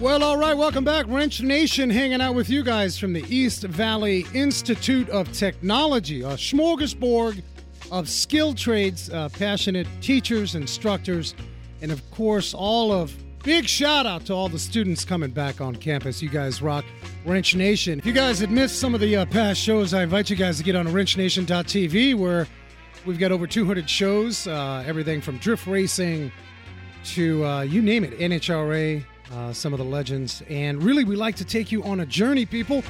Well, all right, welcome back. Wrench Nation hanging out with you guys from the East Valley Institute of Technology, a smorgasbord of skilled trades, uh, passionate teachers, instructors, and of course, all of big shout out to all the students coming back on campus. You guys rock Wrench Nation. If you guys had missed some of the uh, past shows, I invite you guys to get on wrenchnation.tv where we've got over 200 shows, uh, everything from drift racing to uh, you name it, NHRA, uh, some of the legends. And really, we like to take you on a journey, people.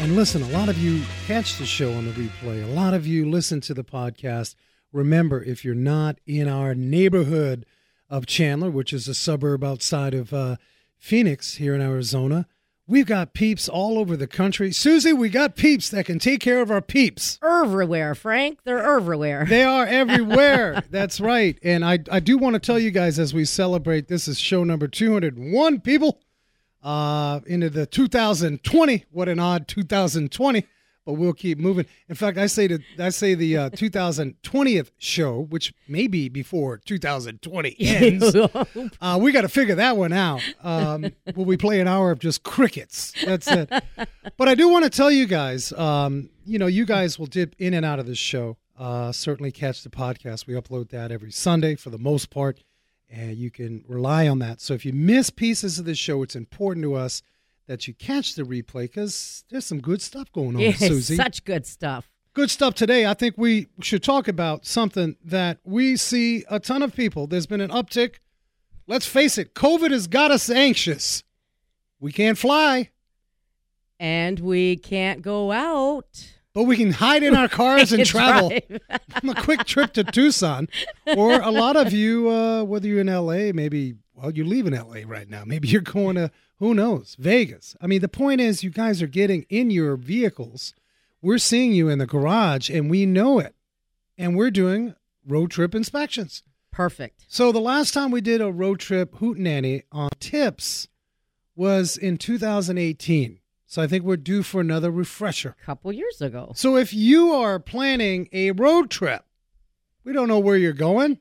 And listen, a lot of you catch the show on the replay, a lot of you listen to the podcast. Remember, if you're not in our neighborhood of Chandler, which is a suburb outside of uh, Phoenix here in Arizona, We've got peeps all over the country. Susie, we got peeps that can take care of our peeps. Everywhere, Frank. They're everywhere. They are everywhere. That's right. And I, I do want to tell you guys as we celebrate, this is show number 201, people, uh, into the 2020. What an odd 2020 but we'll keep moving. In fact, I say to I say the uh, 2020th show, which may be before 2020 ends. uh, we got to figure that one out. Um, will we play an hour of just crickets? That's it. But I do want to tell you guys, um, you know, you guys will dip in and out of this show. Uh, certainly catch the podcast. We upload that every Sunday for the most part, and you can rely on that. So if you miss pieces of the show, it's important to us that you catch the replay because there's some good stuff going on, yeah, Susie. Such good stuff. Good stuff today. I think we should talk about something that we see a ton of people. There's been an uptick. Let's face it, COVID has got us anxious. We can't fly. And we can't go out. But we can hide in our cars and travel. a quick trip to Tucson. Or a lot of you, uh, whether you're in LA, maybe, well, you're leaving LA right now. Maybe you're going to who knows? Vegas. I mean, the point is, you guys are getting in your vehicles. We're seeing you in the garage, and we know it. And we're doing road trip inspections. Perfect. So the last time we did a road trip hootenanny on tips was in 2018. So I think we're due for another refresher. A couple years ago. So if you are planning a road trip, we don't know where you're going,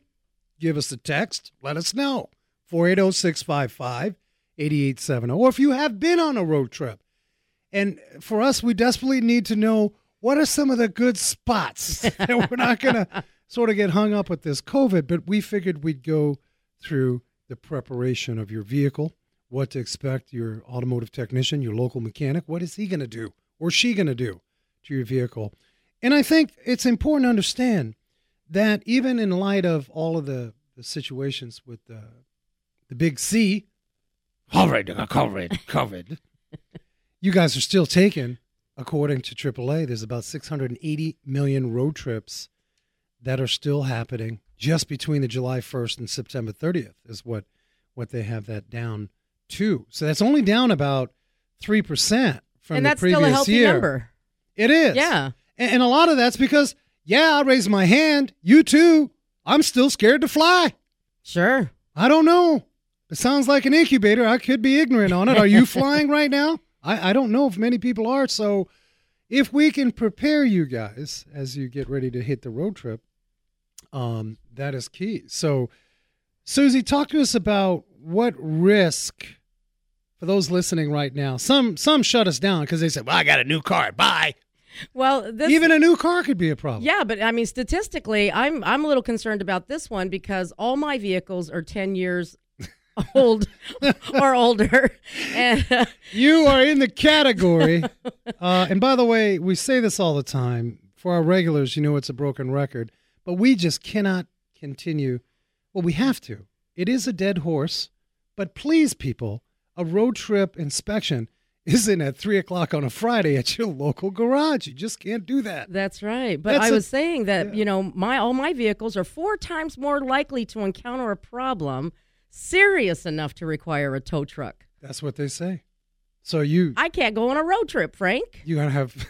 give us a text. Let us know. 480 655 8870. Or if you have been on a road trip. And for us, we desperately need to know what are some of the good spots that we're not going to sort of get hung up with this COVID, but we figured we'd go through the preparation of your vehicle, what to expect your automotive technician, your local mechanic, what is he going to do or she going to do to your vehicle. And I think it's important to understand that even in light of all of the, the situations with the, the big C, COVID, uh, COVID, COVID. you guys are still taking, according to AAA, there's about 680 million road trips that are still happening just between the July 1st and September 30th is what what they have that down to. So that's only down about 3% from and the that's previous still a healthy year. number. It is. Yeah. And, and a lot of that's because, yeah, I raised my hand. You too. I'm still scared to fly. Sure. I don't know. It sounds like an incubator. I could be ignorant on it. Are you flying right now? I, I don't know if many people are. So if we can prepare you guys as you get ready to hit the road trip, um, that is key. So, Susie, talk to us about what risk for those listening right now. Some some shut us down because they said, "Well, I got a new car. Bye." Well, this, even a new car could be a problem. Yeah, but I mean, statistically, I'm I'm a little concerned about this one because all my vehicles are 10 years old or older. And uh, you are in the category. Uh, and by the way, we say this all the time. For our regulars, you know it's a broken record, but we just cannot continue. Well, we have to. It is a dead horse, but please, people, a road trip inspection isn't at three o'clock on a Friday at your local garage. You just can't do that. That's right. But That's I a- was saying that yeah. you know my all my vehicles are four times more likely to encounter a problem serious enough to require a tow truck. That's what they say. So you I can't go on a road trip, Frank. you gotta have.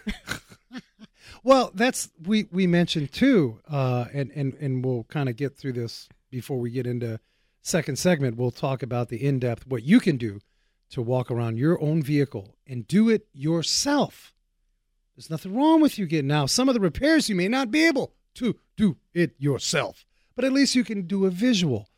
well, that's we we mentioned too, uh, and and and we'll kind of get through this before we get into second segment. We'll talk about the in depth what you can do to walk around your own vehicle and do it yourself. There's nothing wrong with you getting now. Some of the repairs you may not be able to do it yourself, but at least you can do a visual.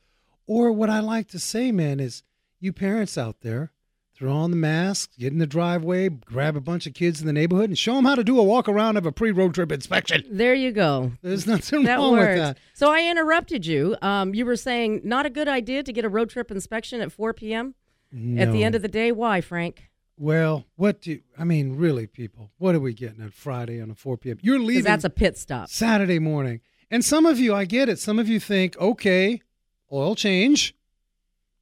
Or what I like to say, man, is you parents out there, throw on the mask, get in the driveway, grab a bunch of kids in the neighborhood, and show them how to do a walk around of a pre road trip inspection. There you go. There's nothing That wrong works. with that. So I interrupted you. Um, you were saying not a good idea to get a road trip inspection at 4 p.m. At the end of the day, why, Frank? Well, what do you, I mean, really, people? What are we getting at Friday on a 4 p.m.? You're leaving that's a pit stop. Saturday morning. And some of you, I get it. Some of you think, okay, oil change.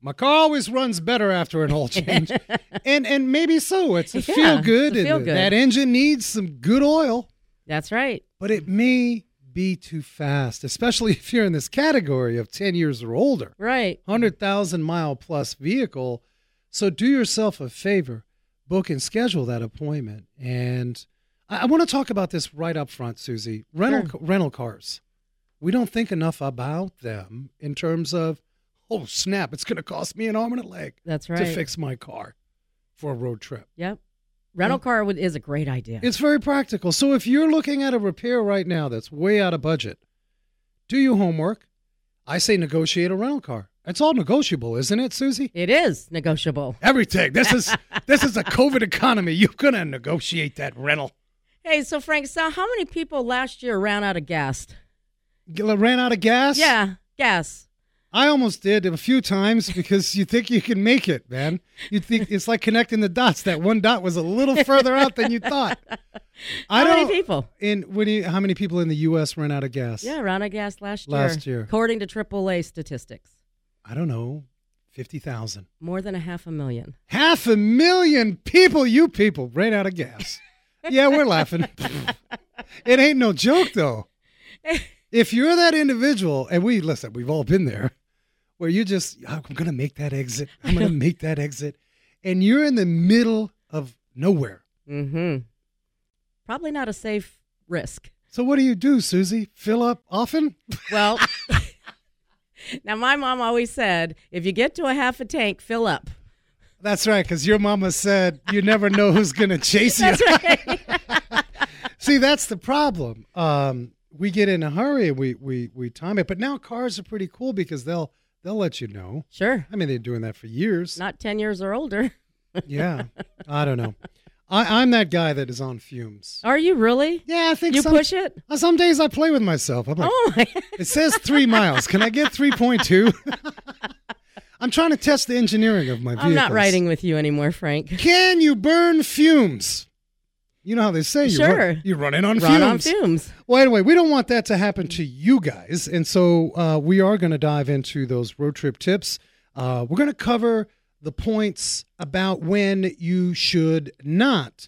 My car always runs better after an oil change. and and maybe so. It's a Yeah, feel good. a and feel-good. That engine needs some good oil, That's right. but it may be too fast, especially if you're in this category of 10 years or older. Right. 100,000 mile plus vehicle. So do yourself a favor, book and schedule that appointment. And I, I want to talk about this right up front, Susie. Rental Sure. rental cars. We don't think enough about them in terms of, oh snap, it's going to cost me an arm and a leg That's right. to fix my car for a road trip. Yep. Rental car would, is a great idea. It's very practical. So if you're looking at a repair right now that's way out of budget, do your homework. I say negotiate a rental car. It's all negotiable, isn't it, Susie? it is negotiable. Everything. This is this is a COVID economy. You're gonna negotiate that rental. Hey, so Frank, so how many people last year ran out of gas? Ran out of gas. Yeah, gas. I almost did a few times because you think you can make it, man. You think it's like connecting the dots. That one dot was a little further out than you thought. I How don't. many people? In do you, how many people in the U.S. ran out of gas? Yeah, ran out of gas last year. Last year. According to AAA statistics, I don't know, fifty thousand. more than a half a million. Half a million people, you people, ran out of gas. yeah, we're laughing. it ain't no joke, though. If you're that individual, and we listen, we've all been there, where you just, I'm going to make that exit. I'm going to make that exit. And you're in the middle of nowhere. Mm-hmm. Probably not a safe risk. So what do you do, Susie? Fill up often? Well, now my mom always said, if you get to a half a tank, fill up. That's right, because your mama said you never know who's going to chase you. See, that's the problem. Um, we get in a hurry and we, we, we time it. But now cars are pretty cool because they'll they'll let you know. Sure. I mean, they're doing that for years. Not 10 years or older. yeah, I don't know. I, I'm that guy that is on fumes. Are you really? Yeah, I think You some, push it? uh, Some days I play with myself. I'm like, Oh, my. it says three miles. Can I get three point two? I'm trying to test the engineering of my vehicles. I'm not riding with you anymore, Frank. Can you burn fumes? You know how they say you Sure. run, you're running on Run on fumes. fumes. Well, anyway, we don't want that to happen to you guys. And so uh, we are going to dive into those road trip tips. Uh, we're going to cover the points about when you should not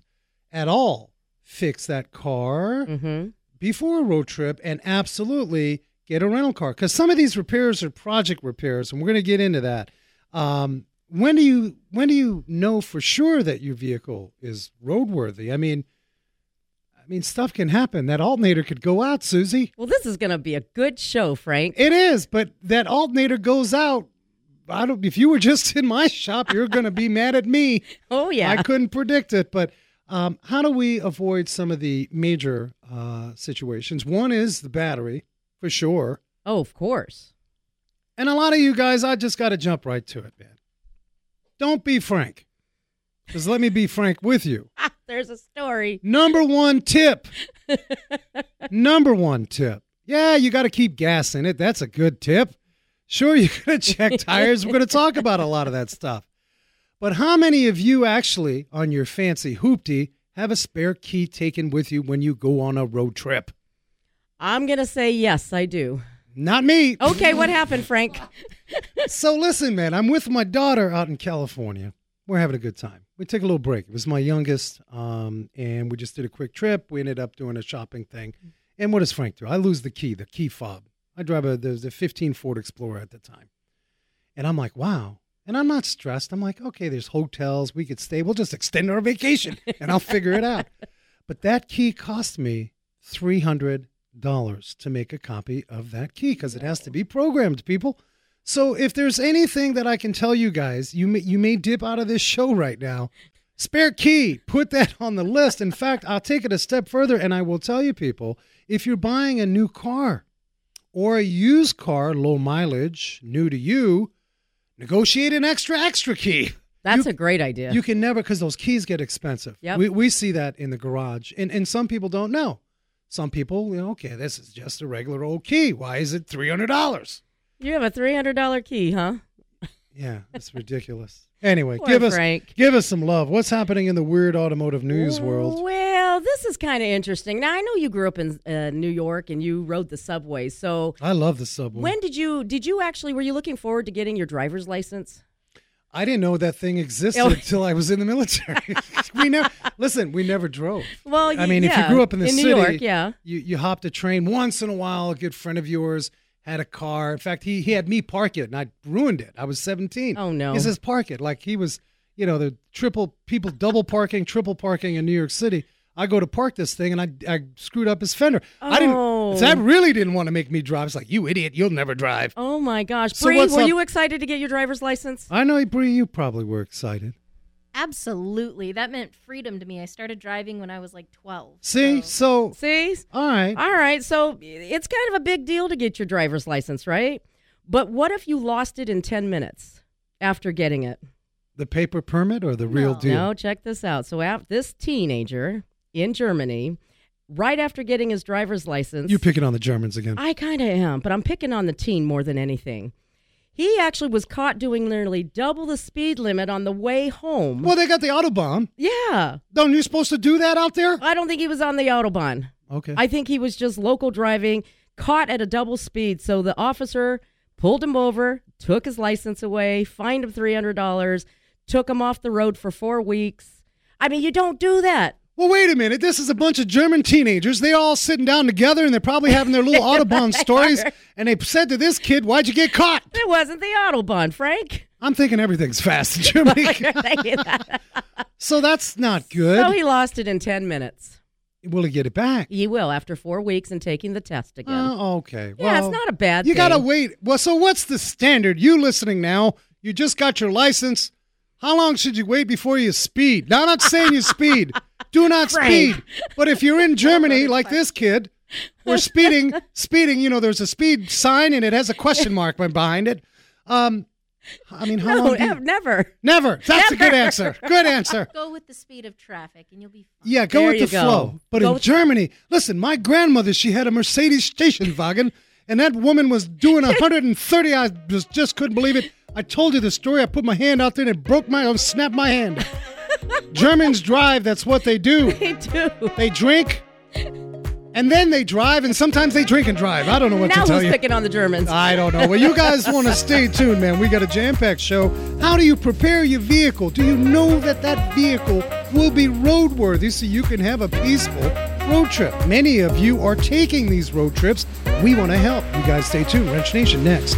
at all fix that car Mm-hmm. before a road trip and absolutely get a rental car. Because some of these repairs are project repairs, and we're going to get into that. Um, when do you when do you know for sure that your vehicle is roadworthy? I mean, I mean stuff can happen. That alternator could go out, Susie. Well, this is going to be a good show, Frank. It is, but that alternator goes out. I don't. If you were just in my shop, you're going to be mad at me. Oh, yeah. I couldn't predict it, but um, how do we avoid some of the major uh, situations? One is the battery, for sure. oh, of course. And a lot of you guys, I just got to jump right to it, man. Don't be frank. Because let me be frank with you. Ah, there's a story. Number one tip. Number one tip. Yeah, you got to keep gas in it. That's a good tip. Sure, you're going to check tires. We're going to talk about a lot of that stuff. But how many of you actually, on your fancy hoopty, have a spare key taken with you when you go on a road trip? I'm going to say yes, I do. Not me. Okay, what happened, Frank? So listen, man, I'm with my daughter out in California. We're having a good time. We took a little break. It was my youngest, um, and we just did a quick trip. We ended up doing a shopping thing. And what does Frank do? I lose the key, the key fob. I drive a there's a 15 Ford Explorer at the time, and I'm like, wow. And I'm not stressed. I'm like, okay, there's hotels we could stay. We'll just extend our vacation, and I'll figure it out. But that key cost me three hundred dollars to make a copy of that key because it has to be programmed, people. So if there's anything that I can tell you guys, you may, you may dip out of this show right now. Spare key, put that on the list. In fact, I'll take it a step further and I will tell you people, if you're buying a new car or a used car, low mileage, new to you, negotiate an extra extra key. That's You- a great idea. You can never because those keys get expensive. Yep. We we see that in the garage, and and some people don't know. Some people, you know, okay, this is just a regular old key. Why is it three hundred dollars? you have a three hundred dollar key, huh? Yeah, it's ridiculous. Anyway, Poor give us Frank. give us some love. What's happening in the weird automotive news world? Well, this is kind of interesting. Now I know you grew up in uh, New York and you rode the subway. So I love the subway. when did you did you actually were you looking forward to getting your driver's license? I didn't know that thing existed Oh. until I was in the military. we never listen. We never drove. Well, I mean, if you grew up in the in city, York, yeah. you you hopped a train once in a while. A good friend of yours had a car. In fact, he he had me park it, and I ruined it. I was seventeen. Oh, no. He says park it like he was, you know, the triple people double parking, triple parking in New York City. I go to park this thing, and I I screwed up his fender. I Oh. didn't. That really didn't want to make me drive. It's like you idiot, you'll never drive. Oh my gosh, So Bree, were up? you excited to get your driver's license? I know, Bree, you probably were excited. Absolutely. That meant freedom to me. I started driving when I was like 12. See, so- so See, all right. all right. So it's kind of a big deal to get your driver's license, right? But what if you lost it in ten minutes after getting it? The paper permit or the real No. deal? No, check this out. So af- this teenager in Germany, right after getting his driver's license, You're picking on the Germans again? I kind of am, but I'm picking on the teen more than anything. He actually was caught doing nearly double the speed limit on the way home. well, they got the autobahn. Yeah, Don't you supposed to do that out there? I don't think he was on the autobahn. Okay. I think he was just local driving, caught at a double speed. So the officer pulled him over, took his license away, fined him $300, took him off the road for four weeks. I mean, you don't do that. Well, wait a minute. This is a bunch of German teenagers. They all sitting down together, and they're probably having their little autobahn stories. And they said to this kid, "Why'd you get caught?" It wasn't the autobahn, Frank. I'm thinking everything's fast in Germany, so that's not good. so he lost it in 10 minutes. Will he get it back? He will after four weeks and taking the test again. Oh, okay. yeah, well, it's not a bad You thing. gotta wait. Well, so what's the standard? You listening now? You just got your license. How long should you wait before you speed? Now, I'm not saying you speed. Do not Frank. speed. But if you're in Germany, like this kid, we're speeding. Speeding. You know, there's a speed sign and it has a question mark behind it. Um, I mean, how No, long? do you- never. Never. That's a good answer. Good answer. Go with the speed of traffic and you'll be fine. Yeah, go There with the go. flow. But Go in with- Germany, listen, my grandmother, she had a Mercedes station wagon, and that woman was doing 130. I just, just couldn't believe it. I told you the story. I put my hand out there and it broke my, I snapped my hand. Germans drive. That's what they do. Me too. They drink, and then they drive, and sometimes they drink and drive. I don't know what now to tell who's you. picking on the Germans? I don't know. Well, you guys want to stay tuned, man. We got a jam-packed show. How do you prepare your vehicle? Do you know that that vehicle will be roadworthy so you can have a peaceful road trip? Many of you are taking these road trips. We want to help. You guys stay tuned. Wrench Nation next.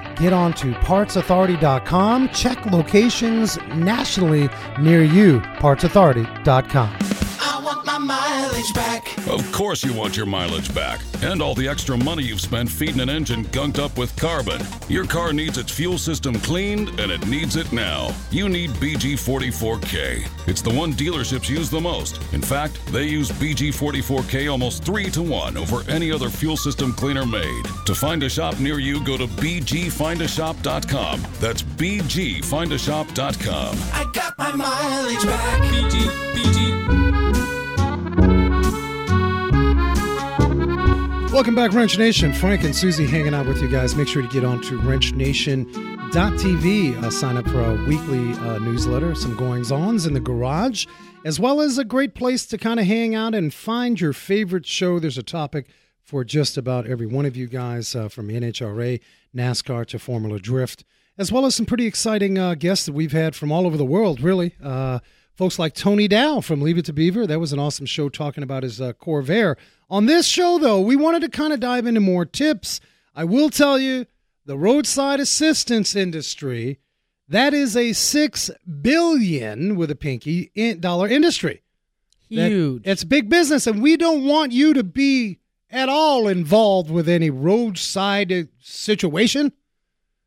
Get on to partsauthority.com. Check locations nationally near you. Partsauthority.com. I want my mileage back. Of course, you want your mileage back and all the extra money you've spent feeding an engine gunked up with carbon. Your car needs its fuel system cleaned, and it needs it now. You need BG44K. It's the one dealerships use the most. In fact, they use BG44K almost three to one over any other fuel system cleaner made. To find a shop near you, go to BGFindAShop.com. That's BGFindAShop.com. I got my mileage back. BG, BG. Welcome back, Wrench Nation. Frank and Susie hanging out with you guys. Make sure to get on to wrenchnation.tv. Uh, sign up for our weekly uh, newsletter, some goings ons in the garage, as well as a great place to kind of hang out and find your favorite show. There's a topic for just about every one of you guys, uh, from NHRA, NASCAR to Formula Drift, as well as some pretty exciting uh, guests that we've had from all over the world, really. Uh, folks like Tony Dow from Leave It to Beaver. That was an awesome show talking about his uh, Corvair. On this show, though, we wanted to kind of dive into more tips. I will tell you, the roadside assistance industry, That is a six billion with a pinky in dollar industry. That- Huge. it's big business, and we don't want you to be at all involved with any roadside uh, situation.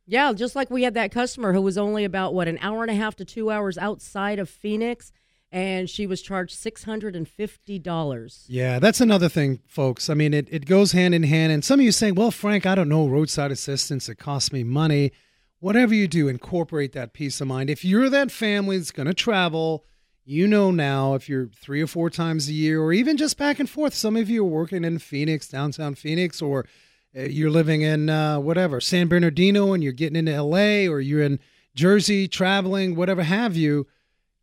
Yeah, just like we had that customer who was only about what an hour and a half to two hours outside of Phoenix, and she was charged six hundred and fifty dollars. Yeah, that's another thing, folks. I mean, it, it goes hand in hand. And some of you saying, well, Frank, I don't know roadside assistance. It costs me money. Whatever you do, incorporate that peace of mind. If you're that family that's going to travel, you know now if you're three or four times a year, or even just back and forth. Some of you are working in Phoenix, downtown Phoenix, or uh, you're living in uh, whatever, San Bernardino, and you're getting into LA, or you're in Jersey traveling, whatever have you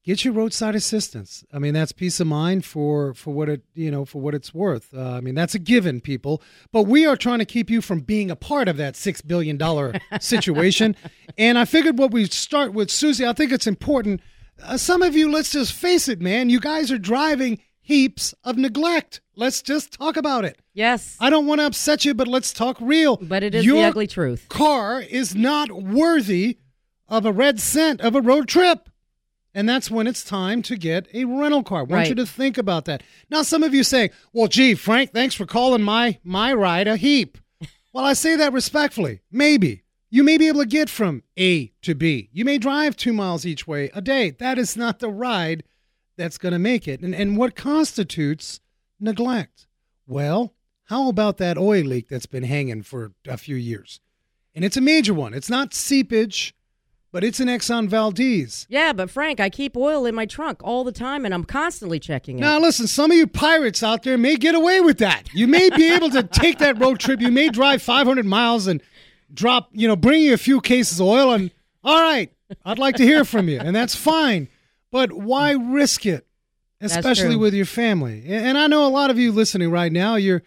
get your roadside assistance. I mean, that's peace of mind for for what it you know for what it's worth. Uh, I mean, that's a given, people. But we are trying to keep you from being a part of that six billion dollar situation. and I figured what we start with, Susie. I think it's important. Uh, some of you, let's just face it, man. You guys are driving heaps of neglect. Let's just talk about it. Yes, I don't want to upset you, but let's talk real. but it is Your the ugly truth. car is not worthy of a red cent of a road trip. And that's when it's time to get a rental car. I want you to think about that. Now, some of you say, well, gee, Frank, thanks for calling my, my ride a heap. well, I say that respectfully. Maybe. You may be able to get from A to B. You may drive two miles each way a day. That is not the ride that's going to make it. And, and what constitutes neglect? Well, how about that oil leak that's been hanging for a few years? And it's a major one. It's not seepage, but it's an Exxon Valdez. Yeah, but Frank, I keep oil in my trunk all the time, and I'm constantly checking it. Now, listen, some of you pirates out there may get away with that. You may be able to take that road trip. You may drive 500 miles and drop, you know, bring you a few cases of oil. And all right, I'd like to hear from you. And that's fine. But why risk it, especially with your family? And I know a lot of you listening right now, you're.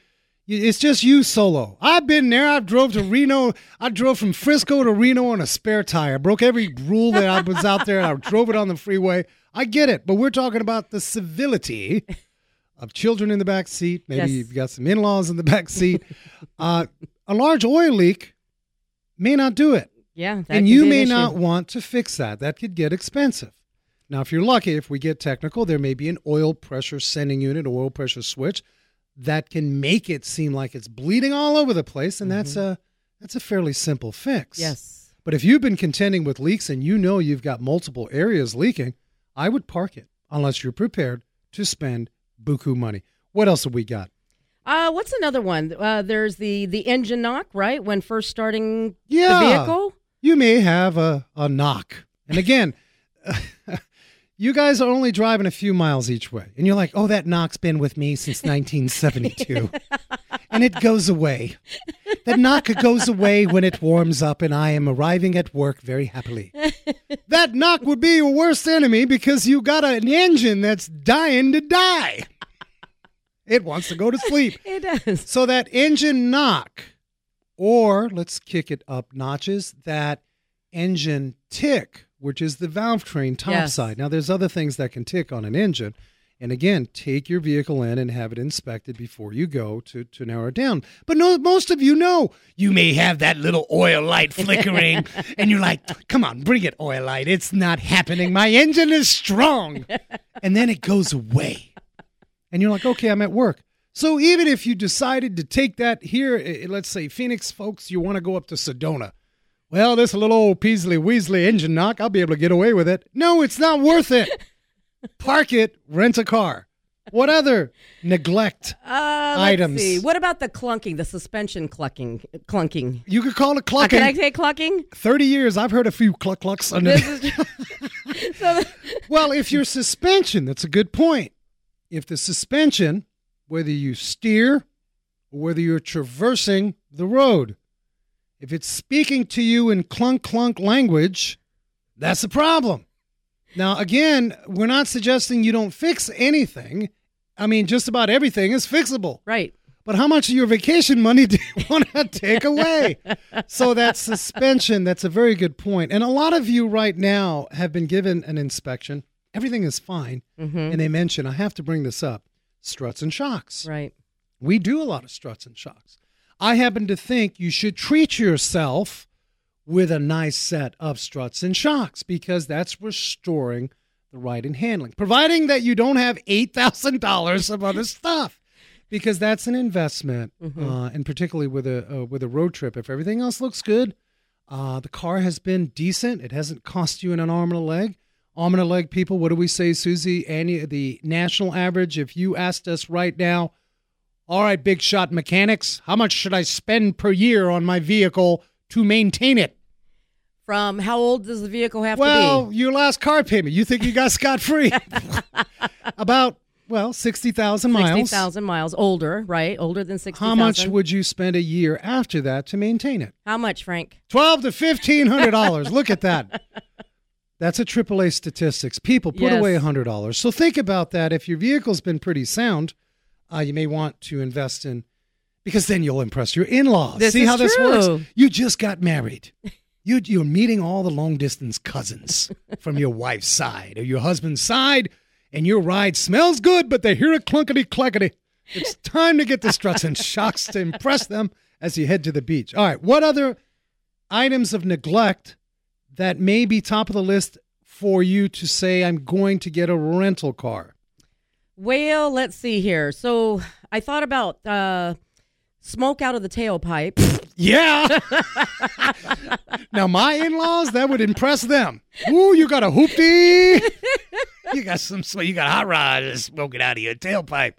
It's just you solo. I've been there. I drove to Reno. I drove from Frisco to Reno on a spare tire. Broke every rule that I was out there. I drove it on the freeway. I get it, but we're talking about the civility of children in the back seat. Maybe Yes. you've got some in-laws in the back seat. uh, a large oil leak may not do it, yeah, and you be an may not want to fix that. That could get expensive. Now, if you're lucky, if we get technical, there may be an oil pressure sending unit, oil pressure switch that can make it seem like it's bleeding all over the place, and that's a that's a fairly simple fix. Yes. But if you've been contending with leaks and you know you've got multiple areas leaking, I would park it unless you're prepared to spend buku money. What else have we got? Uh, what's another one? Uh, there's the the engine knock, right? When first starting Yeah. the vehicle. You may have a, a knock. And again, you guys are only driving a few miles each way. And you're like, oh, that knock's been with me since 1972. and it goes away. That knock goes away when it warms up and I am arriving at work very happily. that knock would be your worst enemy because you got an engine that's dying to die. It wants to go to sleep. It does. So that engine knock, or let's kick it up notches, that engine tick, which is the valve train top Yes. side. Now, there's other things that can tick on an engine. And again, take your vehicle in and have it inspected before you go to, to narrow it down. But no, most of you know you may have that little oil light flickering, and you're like, come on, bring it, oil light. It's not happening. My engine is strong. And then it goes away and you're like, okay, I'm at work. So even if you decided to take that here, eh, let's say Phoenix folks, you want to go up to Sedona. Well, this little old Peasley Weasley engine knock, I'll be able to get away with it. No, it's not worth it. Park it, rent a car. What other neglect? Uh, let's Items. See. What about the clunking, the suspension clunking? Clunking. You could call it Uh, can I clucking. say clucking? 30 years, I've heard a few cluck clucks under This is so, Well, if your suspension, that's a good point. If the suspension, whether you steer or whether you're traversing the road, if it's speaking to you in clunk clunk language, that's a problem. Now, again, we're not suggesting you don't fix anything. I mean, just about everything is fixable. right. But how much of your vacation money do you want to take away? so that suspension, that's a very good point. And a lot of you right now have been given an inspection. Everything is fine. Mm-hmm. And they mention, I have to bring this up, struts and shocks. Right. We do a lot of struts and shocks. I happen to think you should treat yourself with a nice set of struts and shocks because that's restoring the ride and handling, providing that you don't have $8,000 of other stuff. Because that's an investment, uh, and particularly with a uh, with a road trip. If everything else looks good, uh, the car has been decent. It hasn't cost you an arm and a leg. Arm and a leg, people. What do we say, Susie? Any the national average? If you asked us right now, all right, big shot mechanics, how much should I spend per year on my vehicle to maintain it? From how old does the vehicle have Well, to be? Well, your last car payment. You think you got scot free? About well, sixty thousand miles. 60,000 miles. Older, right? Older than 60,000. How much would you spend a year after that to maintain it? How much, Frank? Twelve to fifteen hundred dollars. Look at that. That's a AAA statistics. People put Yes. away hundred dollars. So think about that. If your vehicle's been pretty sound, uh, you may want to invest in because then you'll impress your in-laws. This See how this works? You just got married. You, you're meeting all the long distance cousins from your wife's side or your husband's side, and your ride smells good, but they hear a clunkety clackety. It's time to get the struts and shocks to impress them as you head to the beach. All right, what other items of neglect that may be top of the list for you to say, I'm going to get a rental car? Well, let's see here. So I thought about uh, smoke out of the tailpipe. Yeah. now, my in laws, that would impress them. Ooh, you got a hoopty. you got some, you got hot rods smoking out of your tailpipe.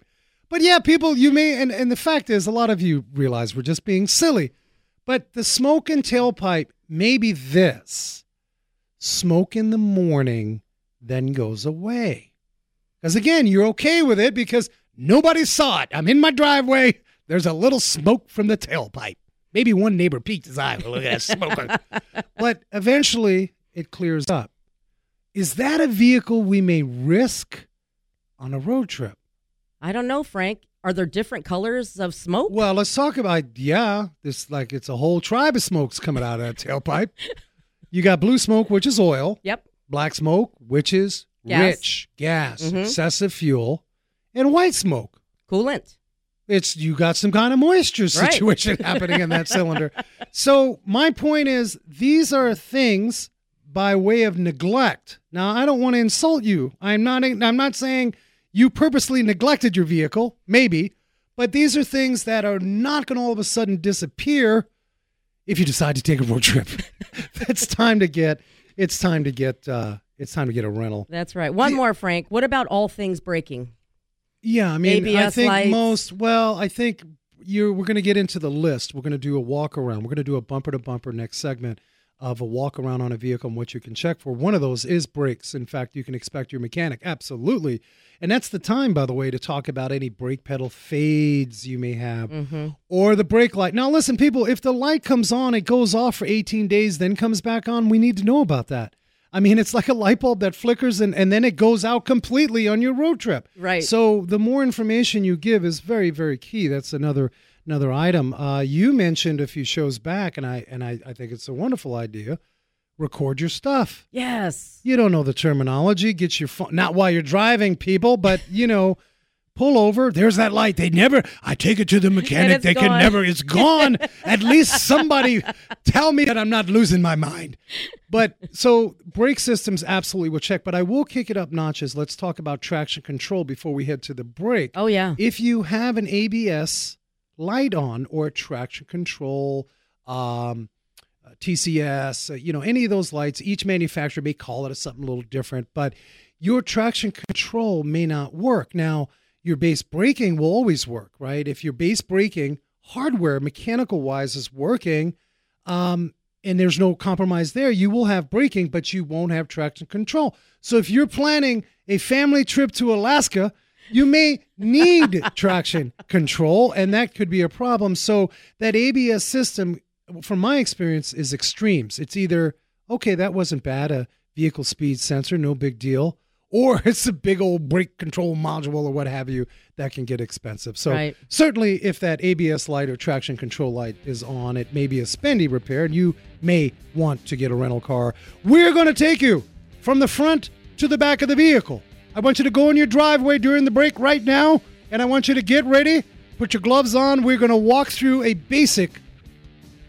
But yeah, people, you may, and, and the fact is, a lot of you realize we're just being silly. But the smoke and tailpipe may be this smoke in the morning, then goes away. Because again, you're okay with it because nobody saw it. I'm in my driveway. There's a little smoke from the tailpipe. Maybe one neighbor peeked his eye. Look at that smoke. but eventually it clears up. Is that a vehicle we may risk on a road trip? I don't know, Frank. Are there different colors of smoke? Well, let's talk about yeah. This like it's a whole tribe of smokes coming out of that tailpipe. You got blue smoke, which is oil. Yep. Black smoke, which is Gas. rich gas, Mhm. excessive fuel, and white smoke. Coolant. It's you got some kind of moisture Right. situation happening in that cylinder. So my point is, these are things by way of neglect. Now, I don't want to insult you. I'm not. I'm not saying you purposely neglected your vehicle, maybe, but these are things that are not going to all of a sudden disappear if you decide to take a road trip. it's time to get. It's time to get. Uh, it's time to get a rental. That's right. One more, Frank. What about all things breaking? Yeah, I mean, I think lights. most. Well, I think you're. We're going to get into the list. We're going to do a walk around. We're going to do a bumper to bumper next segment of a walk around on a vehicle and what you can check for. One of those is brakes. In fact, you can expect your mechanic absolutely, and that's the time, by the way, to talk about any brake pedal fades you may have Mm-hmm. or the brake light. Now, listen, people, if the light comes on, it goes off for 18 days, then comes back on, we need to know about that. I mean, it's like a light bulb that flickers and, and then it goes out completely on your road trip. Right. So the more information you give is very, very key. That's another another item. Uh, you mentioned a few shows back, and I and I, I think it's a wonderful idea. Record your stuff. Yes. You don't know the terminology. Get your phone not while you're driving, people, but you know, pull over. There's that light. They never. I take it to the mechanic. They can never. It's gone. At least somebody tell me that I'm not losing my mind. But so brake systems absolutely will check. But I will kick it up notches. Let's talk about traction control before we head to the break. Oh, yeah. If you have an ABS light on or traction control, um, uh, TCS, uh, you know, any of those lights, each manufacturer may call it a something a little different, but your traction control may not work. Now, your base braking will always work, right? If your base braking hardware, mechanical wise, is working, um, and there's no compromise there, you will have braking, but you won't have traction control. So if you're planning a family trip to Alaska, you may need traction control, and that could be a problem. So that ABS system, from my experience, is extremes. It's either okay, that wasn't bad, a vehicle speed sensor, no big deal, or it's a big old brake control module or what have you that can get expensive. So Right. certainly, if that ABS light or traction control light is on, it may be a spendy repair, and you may want to get a rental car. We're going to take you from the front to the back of the vehicle. I want you to go in your driveway during the break right now, and I want you to get ready, put your gloves on. We're going to walk through a basic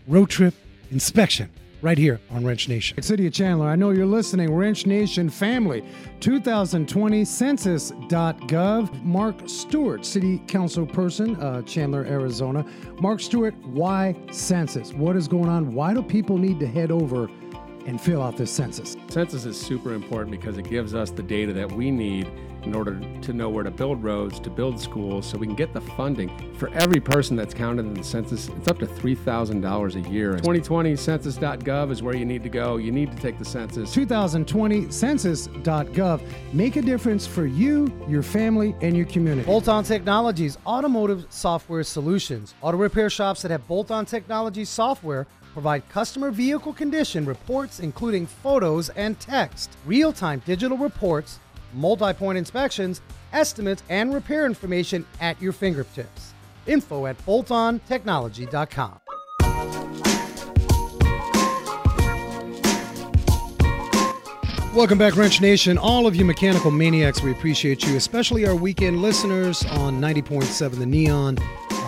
road trip inspection right here on Wrench Nation. City of Chandler, I know you're listening. Wrench Nation family, 2020 census.gov. Mark Stewart, City Council person, uh, Chandler, Arizona. Mark Stewart, why census? What is going on? Why do people need to head over and fill out this census? Census is super important because it gives us the data that we need in order to know where to build roads, to build schools, so we can get the funding. For every person that's counted in the census, it's up to $3,000 a year. 2020 census.gov is where you need to go. You need to take the census. 2020 census.gov. Make a difference for you, your family, and your community. Bolt On Technologies, automotive software solutions. Auto repair shops that have Bolt On Technology software provide customer vehicle condition reports, including photos and text, real time digital reports, multi point inspections, estimates, and repair information at your fingertips. Info at boltontechnology.com. Welcome back, Wrench Nation. All of you mechanical maniacs, we appreciate you, especially our weekend listeners on 90.7 The Neon,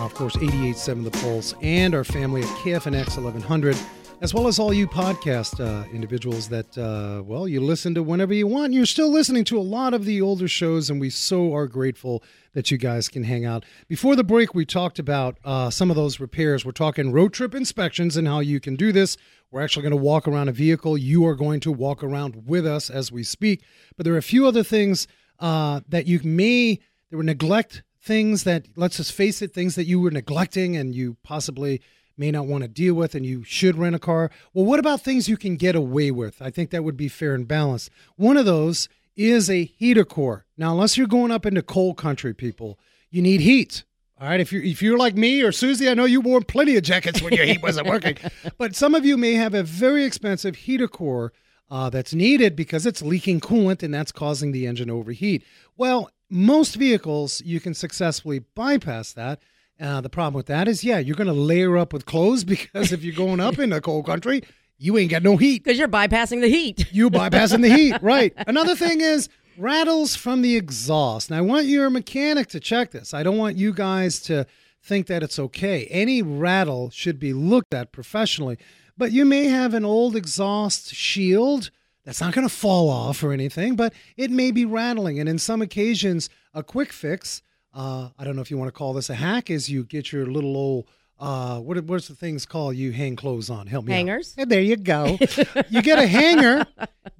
of course, 88.7 The Pulse, and our family at KFNX 1100, as well as all you podcast uh, individuals that, uh, well, you listen to whenever you want. You're still listening to a lot of the older shows, and we so are grateful that you guys can hang out. Before the break, we talked about uh, some of those repairs. We're talking road trip inspections and how you can do this. We're actually going to walk around a vehicle. You are going to walk around with us as we speak. But there are a few other things uh, that you may, there were neglect things that, let's just face it, things that you were neglecting and you possibly may not want to deal with and you should rent a car. Well, what about things you can get away with? I think that would be fair and balanced. One of those is a heater core. Now, unless you're going up into cold country, people, you need heat. All right, if you're if you're like me or Susie, I know you wore plenty of jackets when your heat wasn't working. But some of you may have a very expensive heater core uh, that's needed because it's leaking coolant and that's causing the engine to overheat. Well, most vehicles you can successfully bypass that. Uh, the problem with that is, yeah, you're going to layer up with clothes because if you're going up in a cold country, you ain't got no heat. Because you're bypassing the heat. You bypassing the heat, right? Another thing is rattles from the exhaust. Now, I want your mechanic to check this. I don't want you guys to think that it's okay. Any rattle should be looked at professionally. But you may have an old exhaust shield that's not going to fall off or anything, but it may be rattling. And in some occasions, a quick fix, uh, I don't know if you want to call this a hack, is you get your little old uh, what what's the things called you hang clothes on? Help me. out. Hangers. And there you go. you get a hanger,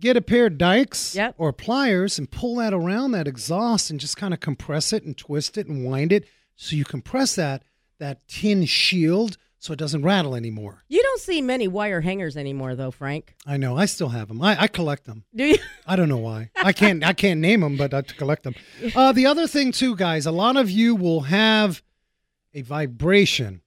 get a pair of dikes Yep. or pliers, and pull that around that exhaust and just kind of compress it and twist it and wind it so you compress that that tin shield so it doesn't rattle anymore. You don't see many wire hangers anymore, though, Frank. I know. I still have them. I, I collect them. Do you? I don't know why. I can't. I can't name them, but I collect them. Uh, the other thing too, guys. A lot of you will have a vibration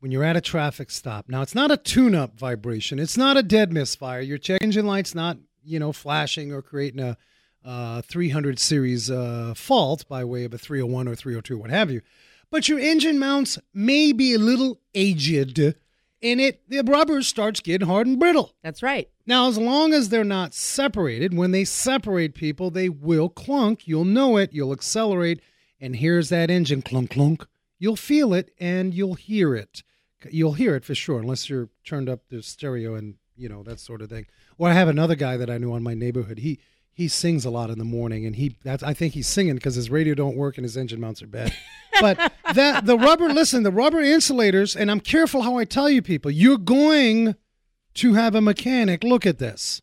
when you're at a traffic stop. Now, it's not a tune-up vibration. It's not a dead misfire. Your check engine light's not, you know, flashing or creating a uh, 300 series uh, fault by way of a 301 or 302, what have you. But your engine mounts may be a little aged, and it the rubber starts getting hard and brittle. That's right. Now, as long as they're not separated, when they separate people, they will clunk. You'll know it. You'll accelerate. And here's that engine clunk, clunk. You'll feel it and you'll hear it. You'll hear it for sure, unless you're turned up the stereo and, you know, that sort of thing. Or I have another guy that I knew on my neighborhood. He he sings a lot in the morning and he that's I think he's singing because his radio don't work and his engine mounts are bad. but that the rubber listen, the rubber insulators, and I'm careful how I tell you people, you're going to have a mechanic look at this.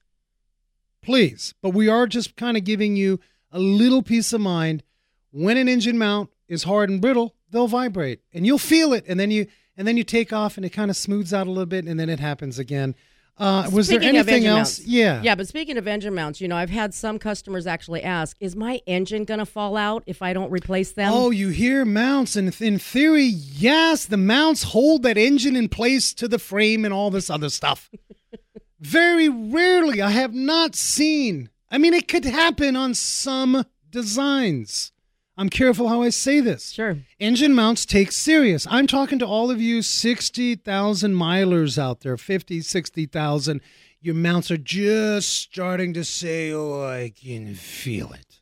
Please. But we are just kind of giving you a little peace of mind. When an engine mount is hard and brittle, they'll vibrate and you'll feel it. And then you and then you take off and it kind of smooths out a little bit and then it happens again. Uh, was there Speaking anything else? mounts. Yeah. Yeah, but speaking of engine mounts, you know, I've had some customers actually ask, is my engine going to fall out if I don't replace them? Oh, you hear mounts, and in theory, yes, the mounts hold that engine in place to the frame and all this other stuff. Very rarely, I have not seen. I mean, it could happen on some designs. I'm careful how I say this. Sure. Engine mounts take serious. I'm talking to all of you 60,000 milers out there, 50, 60,000. Your mounts are just starting to say, oh, I can feel it.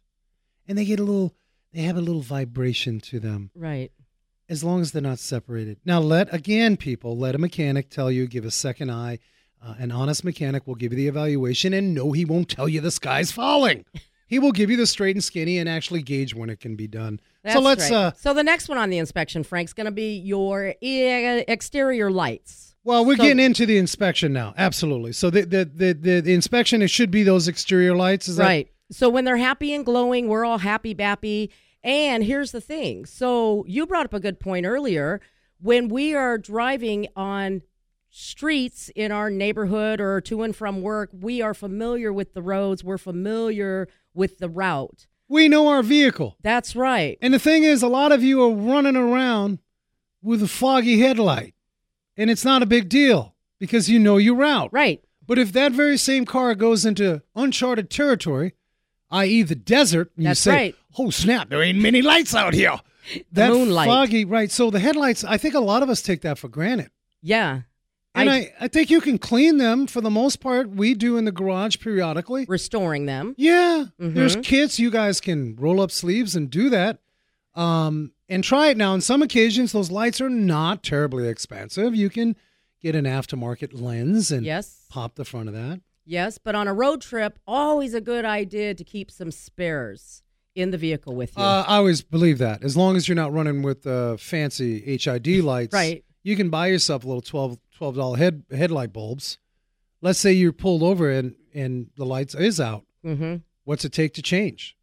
And they get a little, they have a little vibration to them Right. as long as they're not separated. Now, let, again, people, let a mechanic tell you, give a second eye. Uh, an honest mechanic will give you the evaluation, and no, he won't tell you the sky's falling. he will give you the straight and skinny and actually gauge when it can be done. That's so let's. right. Uh, so the next one on the inspection, Frank's going to be your e- exterior lights. well, we're So- getting into the inspection now. Absolutely. So the the the, the, the inspection it should be those exterior lights. Is that Right. So when they're happy and glowing, we're all happy bappy. And here's the thing. So you brought up a good point earlier. When we are driving on streets in our neighborhood or to and from work, we are familiar with the roads. We're familiar with the route. we know our vehicle? That's right. And the thing is, a lot of you are running around with a foggy headlight, and it's not a big deal because you know your route. Right. But if that very same car goes into uncharted territory, i.e., the desert, That's you say, right. "Oh snap! There ain't many lights out here." That moonlight. foggy, right? So the headlights, I think a lot of us take that for granted. Yeah. And I- I, I think you can clean them for the most part. We do in the garage periodically. Restoring them. Yeah, Mm-hmm. there's kits you guys can roll up sleeves and do that. Um, and try it now. On some occasions, those lights are not terribly expensive. You can get an aftermarket lens and Yes. pop the front of that. Yes. But on a road trip, always a good idea to keep some spares in the vehicle with you. Uh, I always believe that. As long as you're not running with uh, fancy HID lights, Right. You can buy yourself a little 12 dollar head headlight bulbs. Let's say you're pulled over and and the lights is out. mm-hmm. What's it take to change?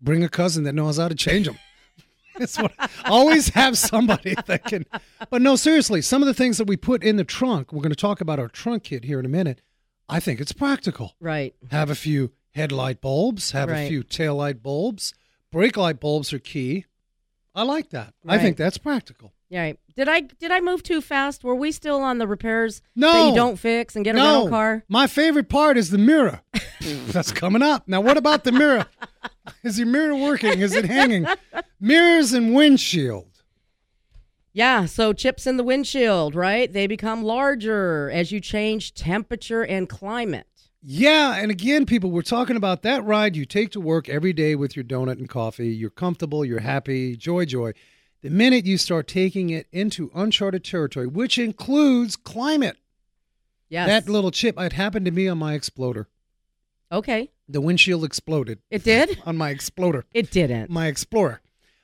Bring a cousin that knows how to change them. That's what. Always have somebody that can. But no, seriously, some of the things that we put in the trunk. We're going to talk about our trunk kit here in a minute. I think it's practical. Right. Have a few headlight bulbs. Have a Right. few taillight bulbs. Brake light bulbs are key. I like that. I think that's practical. Right. Did I did I move too fast? Were we still on the repairs that No. you don't fix and get a no, rental car? my favorite part is the mirror. That's coming up. Now, what about the mirror? Is your mirror working? Is it hanging? Mirrors and windshield. Yeah, so chips in the windshield, right? They become larger as you change temperature and climate. Yeah, and again, people, we're talking about that ride you take to work every day with your donut and coffee. You're comfortable, you're happy, joy, joy. The minute you start taking it into uncharted territory, which includes climate, Yes. that little chip, it happened to me on my Exploder. okay. The windshield exploded It did? on my Exploder. It didn't. my Explorer.